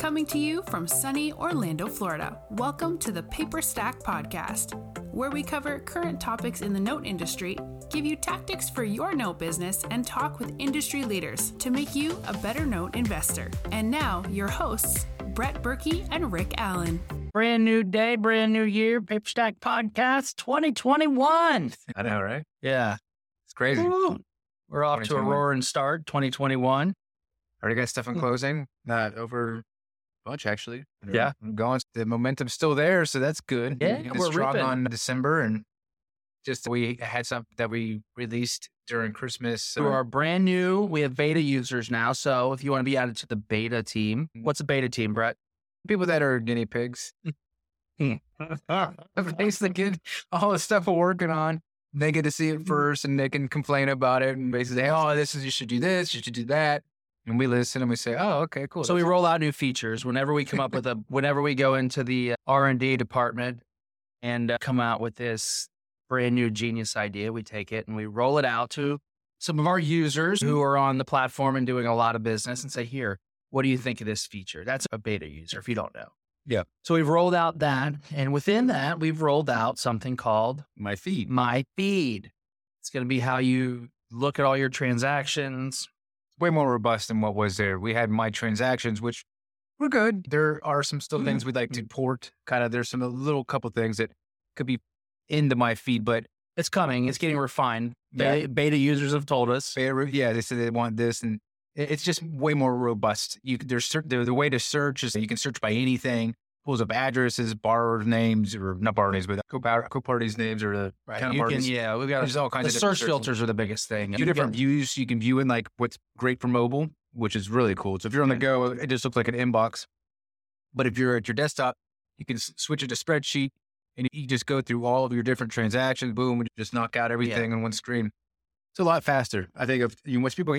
Coming to you from sunny Orlando, Florida. Welcome to the Paper Stack Podcast, where we cover current topics in the note industry, give you tactics for your note business, and talk with industry leaders to make you a better note investor. And now, your hosts, Brett Berkey and Rick Allen. Brand new day, brand new year. Paper Stack Podcast 2021. I know, right? Yeah. It's crazy. Woo. We're off to a roaring start, 2021. Already got stuff in hmm. closing. Not over a bunch, actually. They're Yeah. Going. The momentum's still there, so that's good. Yeah, we're strong ripping. on December, and just we had something that we released during Christmas. So our brand new, we have beta users now. So if you want to be added to the beta team, what's a beta team, Brett? people that are guinea pigs, basically get all the stuff we're working on. They get to see Mm-hmm. it first, and they can complain about it, and basically say, "Oh, this is you should do this, you should do that." And we listen, and we say, "Oh, okay, cool." So we roll out new features whenever we come up with a, whenever we go into the R and D department and uh, come out with this brand new genius idea. We take it and we roll it out to some of our users who are on the platform and doing a lot of business and say, here, what do you think of this feature? That's a beta user if you don't know. Yeah. So we've rolled out that. And within that, we've rolled out something called my feed. My Feed. It's going to be how you look at all your transactions. Way more robust than what was there. We had my transactions, which were good. There are some still things mm-hmm. we'd like to mm-hmm. port. Kind of, there's some little couple things that could be into my feed, but It's coming. It's getting refined. Yeah. Beta, beta users have told us. they- yeah, they said they want this, and it's just way more robust. You there's the, the way to search is that you can search by anything. Up addresses, borrower names, or not borrower names, but co parties names, or the right. You can, yeah, we've got There's all kinds the of search search filters are the biggest thing. two different views you can view in like what's great for mobile, which is really cool. So if you're on the go, it just looks like an inbox. But if you're at your desktop, you can switch it to spreadsheet and you just go through all of your different transactions. Boom, and just knock out everything on one screen. It's a lot faster. I think if you know, once people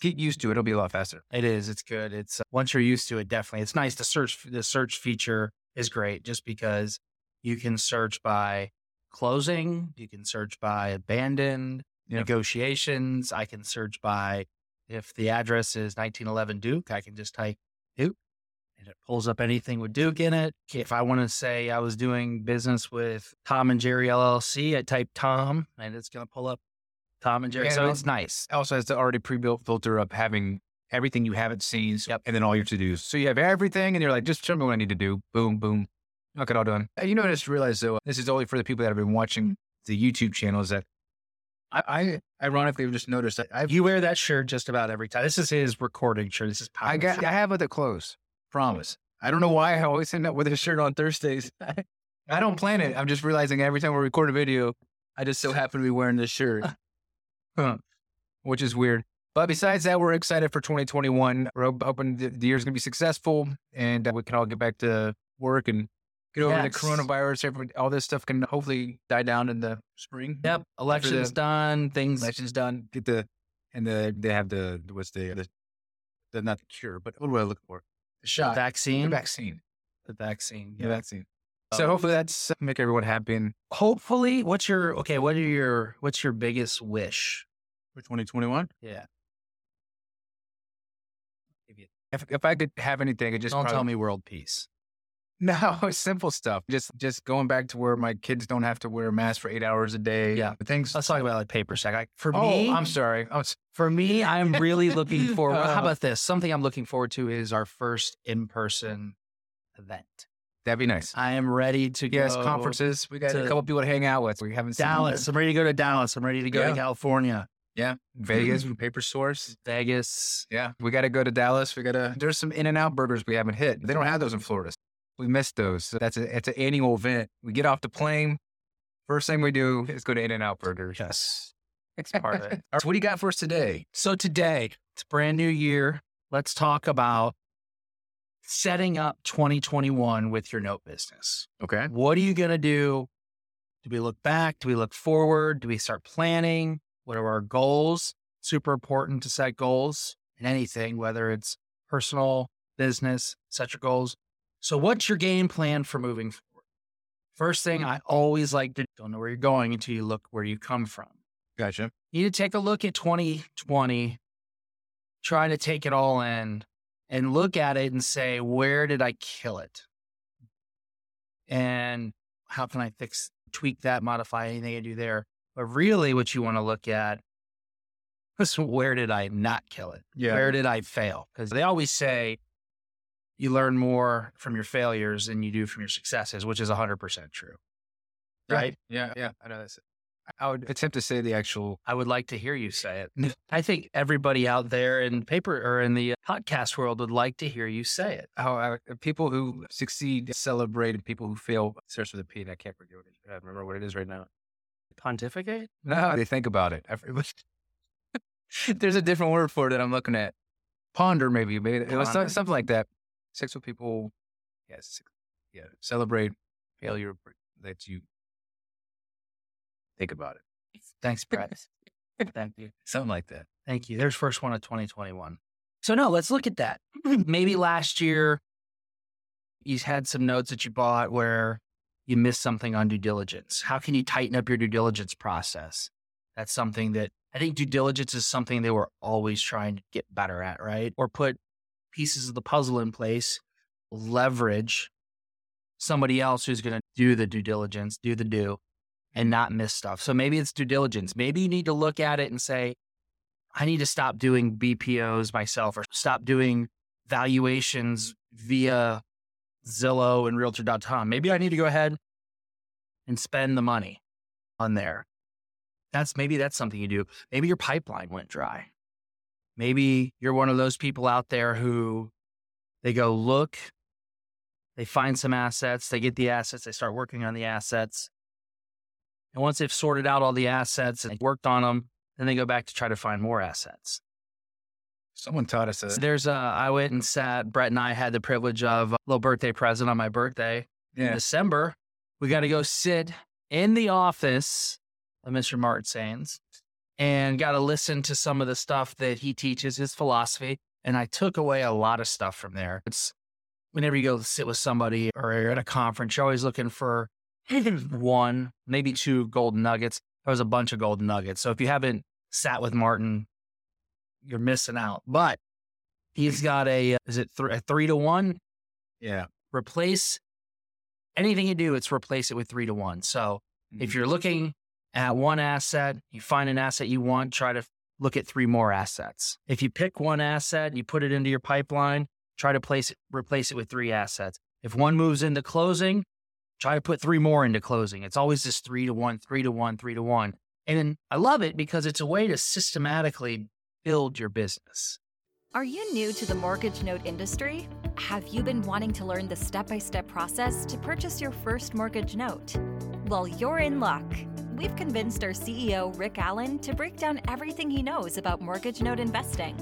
get used to it, it'll be a lot faster. It is. It's good. It's uh, once you're used to it, definitely. It's nice. The search the search feature is great, just because you can search by closing, you can search by abandoned Yeah. negotiations. I can search by if the address is 1911 Duke, I can just type Duke, and it pulls up anything with Duke in it. If I want to say I was doing business with Tom and Jerry LLC, I type Tom, and it's going to pull up Tom and Jerry. Yeah, so it's nice. It also has the already pre-built filter of having everything you haven't seen, Yep. and then all your to-dos. So you have everything, and you're like, just show me what I need to do. Boom, boom, knock it all done. Uh, You know, I just realized though, this is only for the people that have been watching the YouTube channels. That I, I ironically just noticed that I've You wear that shirt just about every time. This is his recording shirt. This is I got I have other clothes. Promise. I don't know why I always end up with a shirt on Thursdays. I don't plan it. I'm just realizing every time we record a video, I just so happen to be wearing this shirt. which is weird. But besides that, we're excited for 2021. We're hoping the year's going to be successful and uh, we can all get back to work and get over Yes. the coronavirus. All this stuff can hopefully die down in the spring. Yep. Election's the- done. Things. Election's done. Get the and the they have the what's the the, the not the cure, but what do I look for? The shot. The vaccine. The vaccine. The vaccine. The vaccine. So hopefully that's make everyone happy and Hopefully, what's your okay? What are your what's your biggest wish? For 2021. Yeah. If if I could have anything, it just Don't tell me world peace. No, simple stuff. Just just going back to where my kids don't have to wear a mask for eight hours a day. Yeah. Things. Let's talk about like PaperStack. Like, for oh, me, I'm sorry. I was, for me, I'm really looking forward. how Uh, about this? Something I'm looking forward to is our first in person event. that'd be nice. I am ready to Yes, conferences. We got a couple people to hang out with. We haven't seen. Dallas. I'm ready to go to Dallas. I'm ready to go Yeah. to California, Yeah, Vegas from Paper Source. Vegas. Yeah, we got to go to Dallas. We got to. There's some In and Out burgers we haven't hit. They don't have those in Florida. We missed those. So that's a it's an annual event. We get off the plane. First thing we do is go to In and Out Burgers. Yes. It's part of it. All right, so what do you got for us today? So today, it's a brand new year. Let's talk about setting up 2021 with your note business. Okay. What are you going to do? Do we look back? Do we look forward? Do we start planning? What are our goals? Super important to set goals in anything, whether it's personal, business, set your goals. So, what's your game plan for moving forward? First thing I always like to don't know where you're going until you look where you come from. Gotcha. You need to take a look at 2020, try to take it all in, and look at it and say, where did I kill it? And how can I fix, tweak that, modify anything I do there? But really, what you want to look at is where did I not kill it? Yeah. Where did I fail? Because they always say you learn more from your failures than you do from your successes, which is 100% true. Right? Yeah. Yeah. I know that's it. I would attempt to say the actual. I would like to hear you say it. I think everybody out there in paper or in the podcast world would like to hear you say it. How I, people who succeed celebrate, and people who fail starts with a P. And I can't forget what it is. I don't remember what it is right now. Pontificate? No, they think about it. There's a different word for it that I'm looking at. Ponder, maybe. maybe it was something like that. Six with people. Yes. Yeah. Celebrate failure that you think about it. Thanks, Brett. Thank you. Something like that. Thank you. There's first one of 2021. So no, let's look at that. Maybe last year you had some notes that you bought where you missed something on due diligence. How can you tighten up your due diligence process? That's something that I think due diligence is something they were always trying to get better at, right? Or put pieces of the puzzle in place, leverage somebody else who's going to do the due diligence, do the do, and not miss stuff. So maybe it's due diligence. Maybe you need to look at it and say, I need to stop doing BPOs myself or stop doing valuations via Zillow and Realtor.com. Maybe I need to go ahead and spend the money on there. That's maybe that's something you do. Maybe your pipeline went dry. Maybe you're one of those people out there who they go look, they find some assets, they get the assets, they start working on the assets. And once they've sorted out all the assets and worked on them, then they go back to try to find more assets. Someone taught us a there's a, I went and sat, Brett and I had the privilege of a little birthday present on my birthday in. December. We got to go sit in the office of Mr. Martin Saenz and got to listen to some of the stuff that he teaches, his philosophy. And I took away a lot of stuff from there. It's whenever you go sit with somebody or you're at a conference, you're always looking for one, maybe two golden nuggets. There was a bunch of golden nuggets. So if you haven't sat with Martin, you're missing out. But he's got a, uh, is it th- a three to one? Yeah. replace anything you do, it's replace it with three to one. So if mm-hmm. you're looking at one asset, you find an asset you want, try to look at three more assets. If you pick one asset, you put it into your pipeline, try to place it, replace it with three assets. If one moves into closing, try to put three more into closing. It's always this three to one, three to one, three to one. And I love it because it's a way to systematically build your business. Are you new to the mortgage note industry? Have you been wanting to learn the step by step process to purchase your first mortgage note? Well, you're in luck. We've convinced our CEO, Rick Allen, to break down everything he knows about mortgage note investing.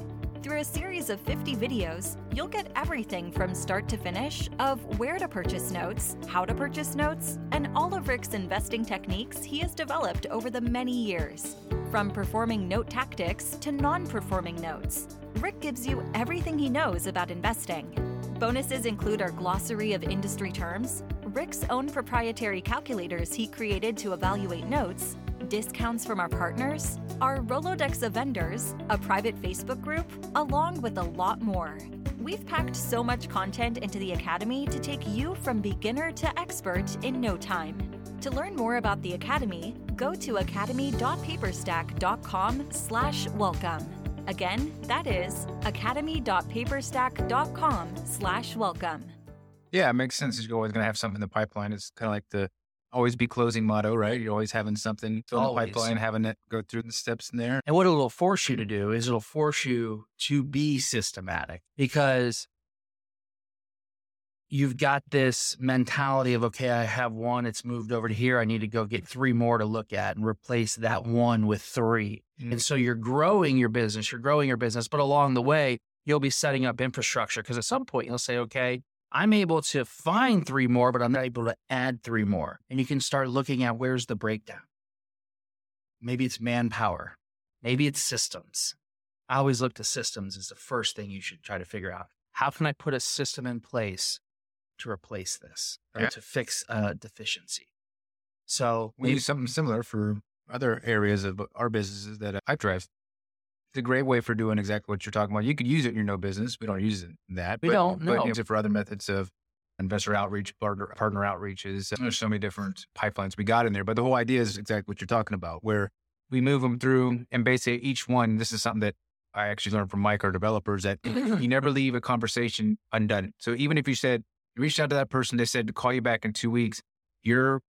Through a series of 50 videos, you'll get everything from start to finish of where to purchase notes, how to purchase notes, and all of Rick's investing techniques he has developed over the many years. From performing note tactics to non performing notes, Rick gives you everything he knows about investing. Bonuses include our glossary of industry terms, Rick's own proprietary calculators he created to evaluate notes, discounts from our partners, our Rolodex of vendors, a private Facebook group, along with a lot more. We've packed so much content into the Academy to take you from beginner to expert in no time. To learn more about the Academy, go to academy.paperstack.com slash welcome. Again, that is academy.paperstack.com slash welcome. Yeah, it makes sense. You're always going to have something in the pipeline. It's kind of like the always be closing motto, right? You're always having something fill the pipeline, having it go through the steps in there. And what it'll force you to do is it'll force you to be systematic because you've got this mentality of, okay, I have one, it's moved over to here. I need to go get three more to look at and replace that one with three. Mm. And so you're growing your business, you're growing your business, but along the way, you'll be setting up infrastructure because at some point you'll say, okay, I'm able to find mm. three more, but I'm not able to add three more. And you can start looking at where's the breakdown. Maybe it's manpower. Maybe it's systems. I always look to systems as the first thing you should try to figure out. How can I put a system in place to replace this or Yeah. to fix a deficiency? So We maybe- use something similar for other areas of our businesses that I drive. It's a great way for doing exactly what you're talking about. You could use it in your no business. We don't use it in that. We but, don't, But no. use it for other methods of investor outreach, partner, partner outreaches. There's so many different pipelines we got in there. But the whole idea is exactly what you're talking about, where we move them through and basically each one, this is something that I actually learned from Mike, our developers, that you never leave a conversation undone. So even if you said, you reached out to that person, they said to call you back in two weeks, your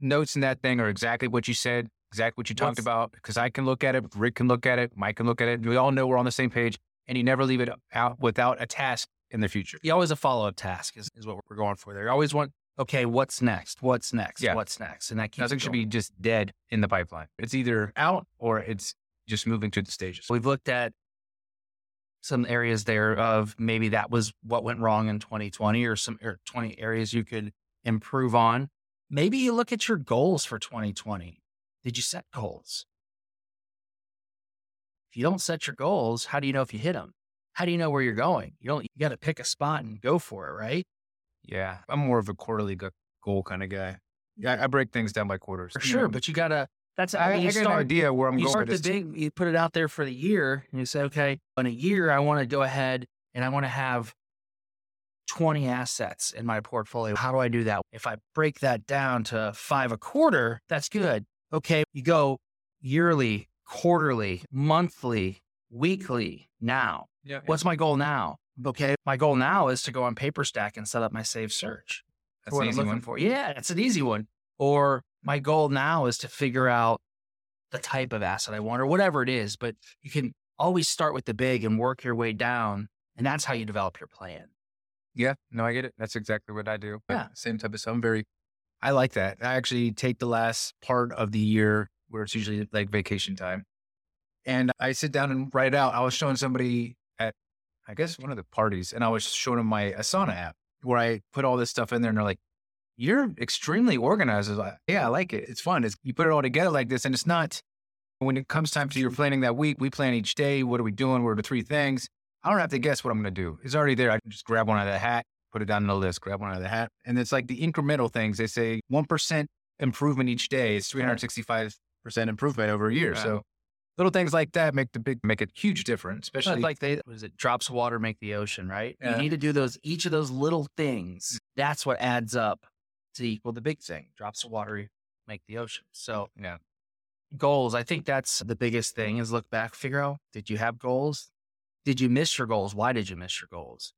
notes in that thing are exactly what you said, exactly what you talked What's- about, because I can look at it, Rick can look at it, Mike can look at it. We all know we're on the same page, and you never leave it out without a task in the future. you always a follow up task is, is what we're going for there. You always want, okay, what's next? What's next? Yeah. What's next? And that keeps Nothing should be just dead in the pipeline. It's either out or it's just moving through the stages. We've looked at some areas there of maybe that was what went wrong in 2020 or some or 20 areas you could improve on. Maybe you look at your goals for 2020. Did you set goals? If you don't set your goals, how do you know if you hit them? How do you know where you're going? You don't, you got to pick a spot and go for it, right? Yeah, I'm more of a quarterly goal kind of guy. Yeah, I break things down by quarters. For sure. know, But you got to, that's, I, I mean, I get an idea where I'm you going. start the big, you put it out there for the year, and you say, okay, in a year, I want to go ahead and I want to have 20 assets in my portfolio. How do I do that? If I break that down to five a quarter, that's good. Okay, you go yearly, quarterly, monthly, weekly now. Yeah, What's my goal now? Okay, my goal now is to go on PaperStack and set up my save search that's what an I'm easy looking one. for. Yeah, it's an easy one. Or my goal now is to figure out the type of asset I want or whatever it is. But you can always start with the big and work your way down. And that's how you develop your plan. Yeah, no, I get it. That's exactly what I do. Yeah. same type of stuff. I'm very, I like that. I actually take the last part of the year where it's usually like vacation time, and I sit down and write out. I was showing somebody at, I guess one of the parties, and I was showing them my Asana app where I put all this stuff in there, and they're like, "You're extremely organized." I like, "Yeah, I like it. It's fun. It's, you put it all together like this, and it's not." When it comes time to your planning that week, we plan each day. What are we doing? What are the three things? I don't have to guess what I'm going to do. It's already there. I can just grab one out of the hat, put it down on the list, grab one out of the hat. And it's like the incremental things. They say 1% improvement each day is 365% improvement over a year. Yeah. So little things like that make the big, make a huge difference, But especially like they, was it drops of water make the ocean, right? Yeah. You need to do those, each of those little things. That's what adds up to equal the big thing. Drops of water make the ocean. So yeah. goals. I think that's the biggest thing is look back, figure out did you have goals? Did you miss your goals? Why did you miss your goals?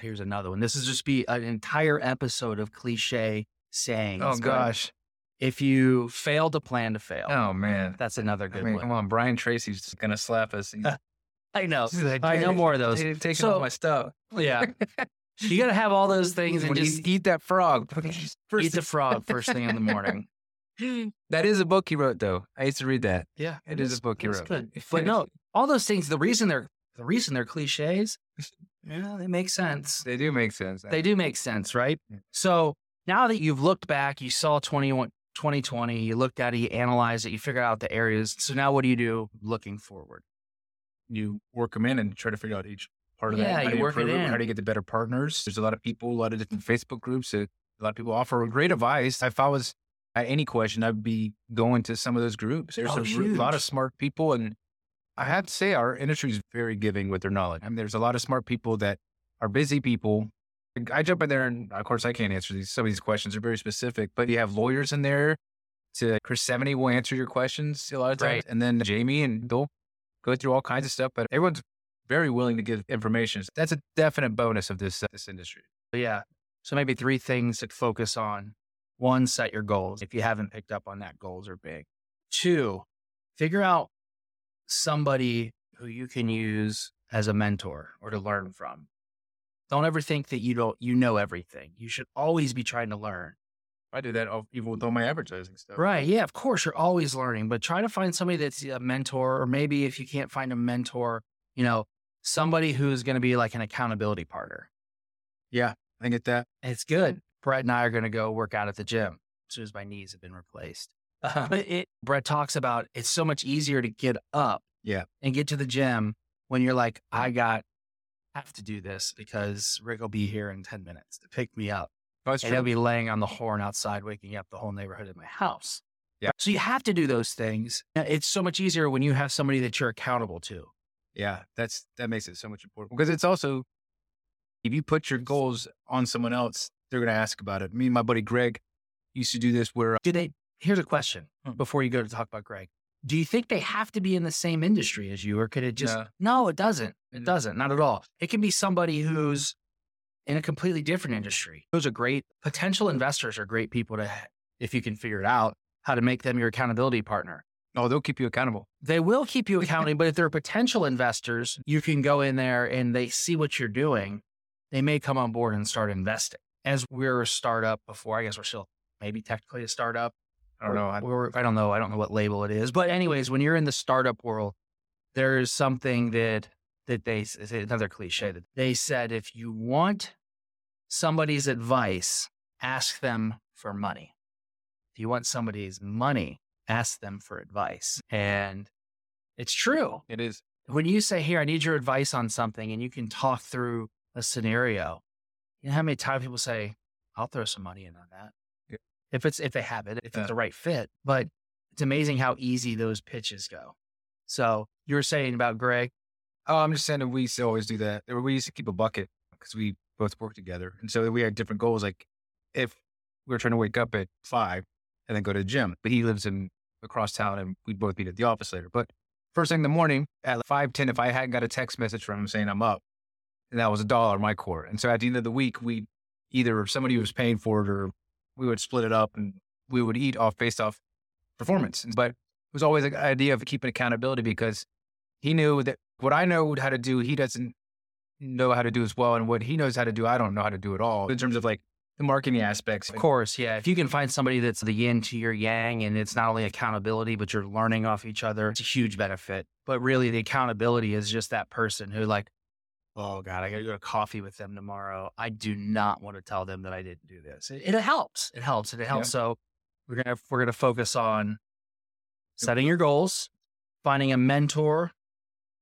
Here's another one. This is just be an entire episode of cliche sayings. Oh gosh. If you fail to plan to fail, Oh man. that's another I good mean, one. come on, Brian Tracy's gonna slap us. I know. like, I know more of those. Taking So- all my stuff. Yeah. you got to have all those things and When just eat that frog. Eat the frog first thing in the morning. That is a book he wrote, though. I used to read that. Yeah, It is a book he wrote. good. But no, all those things. The reason they're the reason they're cliches. Yeah, they make sense. They do make sense. They do make sense, right? Yeah. So now that you've looked back, you saw 21 2020, you looked at it, you analyzed it, you figured out the areas. So now what do you do looking forward? you work them in and try to figure out each part of Yeah, that. How you you work it in. How do you get the better partners? There's a lot of people, a lot of different Facebook groups. That a lot of people offer great advice. If I was at any question, I'd be going to some of those groups. There's Oh, a r- lot of smart people, and I have to say, our industry is very giving with their knowledge. I mean, there's a lot of smart people that are busy people. I jump in there, and of course, I can't answer these. Some of these questions are very specific, but you have lawyers in there. To Chris Seveney will answer your questions a lot of times, Right. and then Jamie and they'll go through all kinds of stuff. But everyone's very willing to give information. That's a definite bonus of this uh, this industry. Yeah. So maybe three things to focus on. One, set your goals. If you haven't picked up on that, goals are big. Two, figure out somebody who you can use as a mentor or to learn from. Don't ever think that you don't you know everything. You should always be trying to learn. I do that even with all my advertising stuff. Right. Yeah, of course you're always learning, but try to find somebody that's a mentor or maybe if you can't find a mentor, you know, somebody who's going to be like an accountability partner. Yeah, I get that. It's good. Brett and I are going to go work out at the gym as soon as my knees have been replaced. Uh-huh. But it, Brett talks about it's so much easier to get up Yeah. and get to the gym when you're like, I got, have to do this because Rick will be here in 10 minutes to pick me up. Oh, And true. he'll be laying on the horn outside, waking up the whole neighborhood in my house. Yeah. So you have to do those things. It's so much easier when you have somebody that you're accountable to. Yeah, that's that makes it so much important because it's also if you put your goals on someone else, they're going to ask about it. Me and my buddy Greg used to do this where uh Do they? Here's a question Hmm. before you go to talk about Greg. Do you think they have to be in the same industry as you, or could it just? No. No, it doesn't. It Mm. doesn't. Not at all. It can be somebody who's in a completely different industry. Those are great potential investors. Are great people to, if you can figure it out, how to make them your accountability partner. oh, they'll keep you accountable. They will keep you accountable, but if they're potential investors, you can go in there and they see what you're doing. They may come on board and start investing. As we're a startup before, I guess we're still maybe technically a startup. I don't know. I, Or, I don't know. I don't know what label it is. But anyways, when you're in the startup world, there is something that that they another cliche that they said if you want somebody's advice, ask them for money. If you want somebody's money, ask them for advice. And it's true. it is. When you say, Here, I need your advice on something, and you can talk through a scenario, you know how many times people say, I'll throw some money in on that. If it's if they have it, if Yeah. it's the right fit. But it's amazing how easy those pitches go. So you were saying about Greg. Oh, I'm just saying that we used to always do that. We used to keep a bucket because we both work together. And so we had different goals. Like if we were trying to wake up at five and then go to the gym, but he lives in across town and we'd both meet at the office later. But first thing in the morning at five ten, if I hadn't got a text message from him saying I'm up, and that was a dollar my core. And so at the end of the week, we either somebody was paying for it or we would split it up and we would eat off based off performance. But it was always an idea of keeping accountability because he knew that what I know how to do, he doesn't know how to do as well. And what he knows how to do, I don't know how to do at all in terms of like the marketing aspects. Of course, yeah. If you can find somebody that's the yin to your yang and it's not only accountability, but you're learning off each other, it's a huge benefit. But really, the accountability is just that person who, like, oh God, I got to go to coffee with them tomorrow. I do not want to tell them that I didn't do this. It, it helps. It helps. It helps. So we're gonna we're gonna focus on setting your goals, finding a mentor,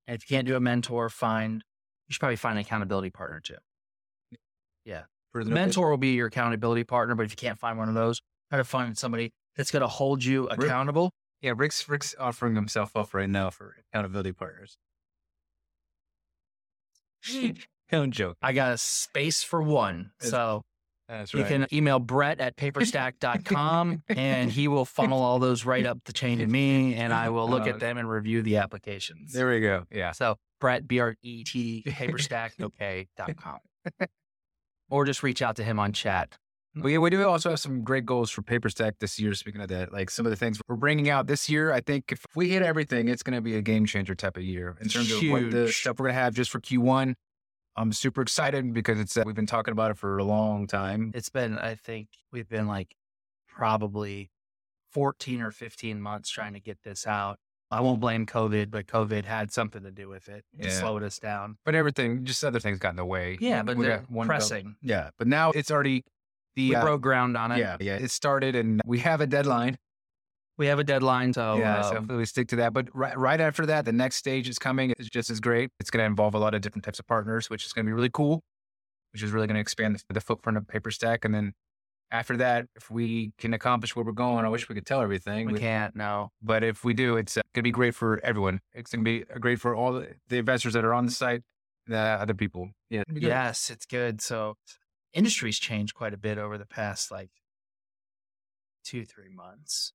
and if you can't do a mentor, find you should probably find an accountability partner too. for the Mentor will be your accountability partner, but if you can't find one of those, try to find somebody that's going to hold you accountable. Yeah, Rick's Rick's offering himself up right now for accountability partners. Don't joke. I got a space for one. So That's you can email Brett at paperstack.com and he will funnel all those right up the chain to me and I will look at them and review the applications. There we go. Yeah. So Brett, B R E T, paperstack.com. or just reach out to him on chat. But yeah, we do also have some great goals for PaperStack this year. Speaking of that, like some of the things we're bringing out this year, I think if we hit everything, it's going to be a game changer type of year in terms of what the stuff we're going to have just for Q1. I'm super excited because it's uh, we've been talking about it for a long time. It's been, I think, we've been like probably 14 or 15 months trying to get this out. I won't blame COVID, but COVID had something to do with it. It Yeah. slowed us down. But everything, just other things got in the way. Yeah, but We they're got one pressing. Yeah, but now it's already the We uh, broke ground on it. yeah yeah it started and we have a deadline. We have a deadline, so yeah, so um, hopefully we stick to that. But right, right after that, the next stage is coming. It's just as great. It's going to involve a lot of different types of partners, which is going to be really cool. Which is really going to expand the, the footprint of PaperStack. And then after that, if we can accomplish where we're going, I wish we could tell everything. we We- can't. No, But if we do, it's uh, going to be great for everyone. It's going to be uh, great for all the, the investors that are on the site, the other people. Yeah. it'll be good. yes, it's good. So industry's changed quite a bit over the past like two, three months.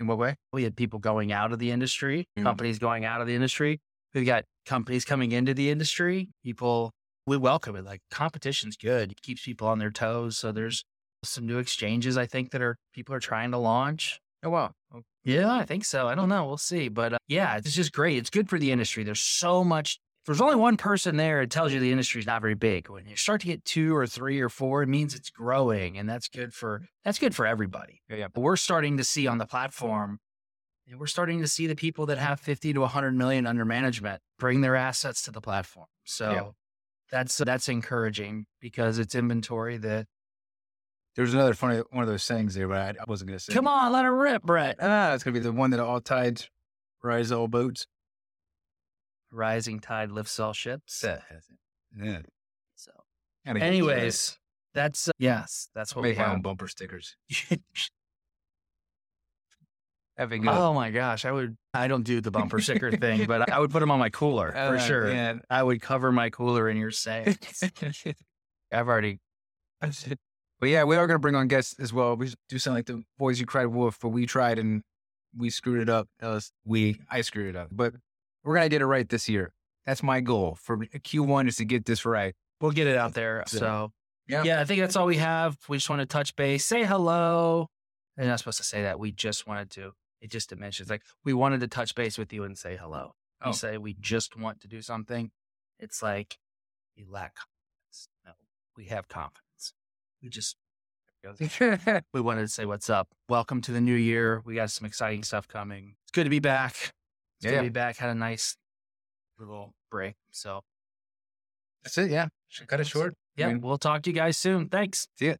In what way? we had people going out of the industry, Mm. companies going out of the industry. We've got companies coming into the industry. People, we welcome it. Like competition's good. It keeps people on their toes. So there's some new exchanges I think that are people are trying to launch. Oh, wow. Oh, Yeah, I think so. I don't know. We'll see. But uh, yeah, it's just great. It's good for the industry. There's so much. If there's only one person there, it tells you the industry's not very big. When you start to get two or three or four, it means it's growing, and that's good for that's good for everybody. Yeah, yeah. We're starting to see on the platform. and We're starting to see the people that have 50 to 100 million under management bring their assets to the platform. So Yeah. that's that's encouraging because it's inventory that. There's another funny one of those sayings there, but I, I wasn't going to say. Come on, let it rip, Brett. Ah, it's going to be the one that all tides rise all boats. Rising tide lifts all ships. Yeah. So. Anyways, that's uh, yes, that's that. what we Mayhem have. bumper stickers. Oh my gosh, I would. I don't do the bumper sticker thing, but I would put them on my cooler for Uh, sure. yeah. I would cover my cooler in your saying. I've already. But yeah, we are going to bring on guests as well. We do sound like the boys who cried wolf, but we tried and we screwed it up. That was we. I screwed it up, but we're going to get it right this year. That's my goal for Q1 is to get this right. We'll get it out there. So, yeah. yeah, I think that's all we have. We just want to touch base, say hello. They're not supposed to say that. We just wanted to. It just dimensions like we wanted to touch base with you and say hello. Oh. You say we just want to do something. It's like you lack confidence. No, we have confidence. We just we wanted to say what's up. Welcome to the new year. We got some exciting stuff coming. It's good to be back. It's good Yeah. to be back. Had a nice little break. So That's it. Yeah. Should cut it short. yeah, I mean- we'll talk to you guys soon. Thanks. See ya.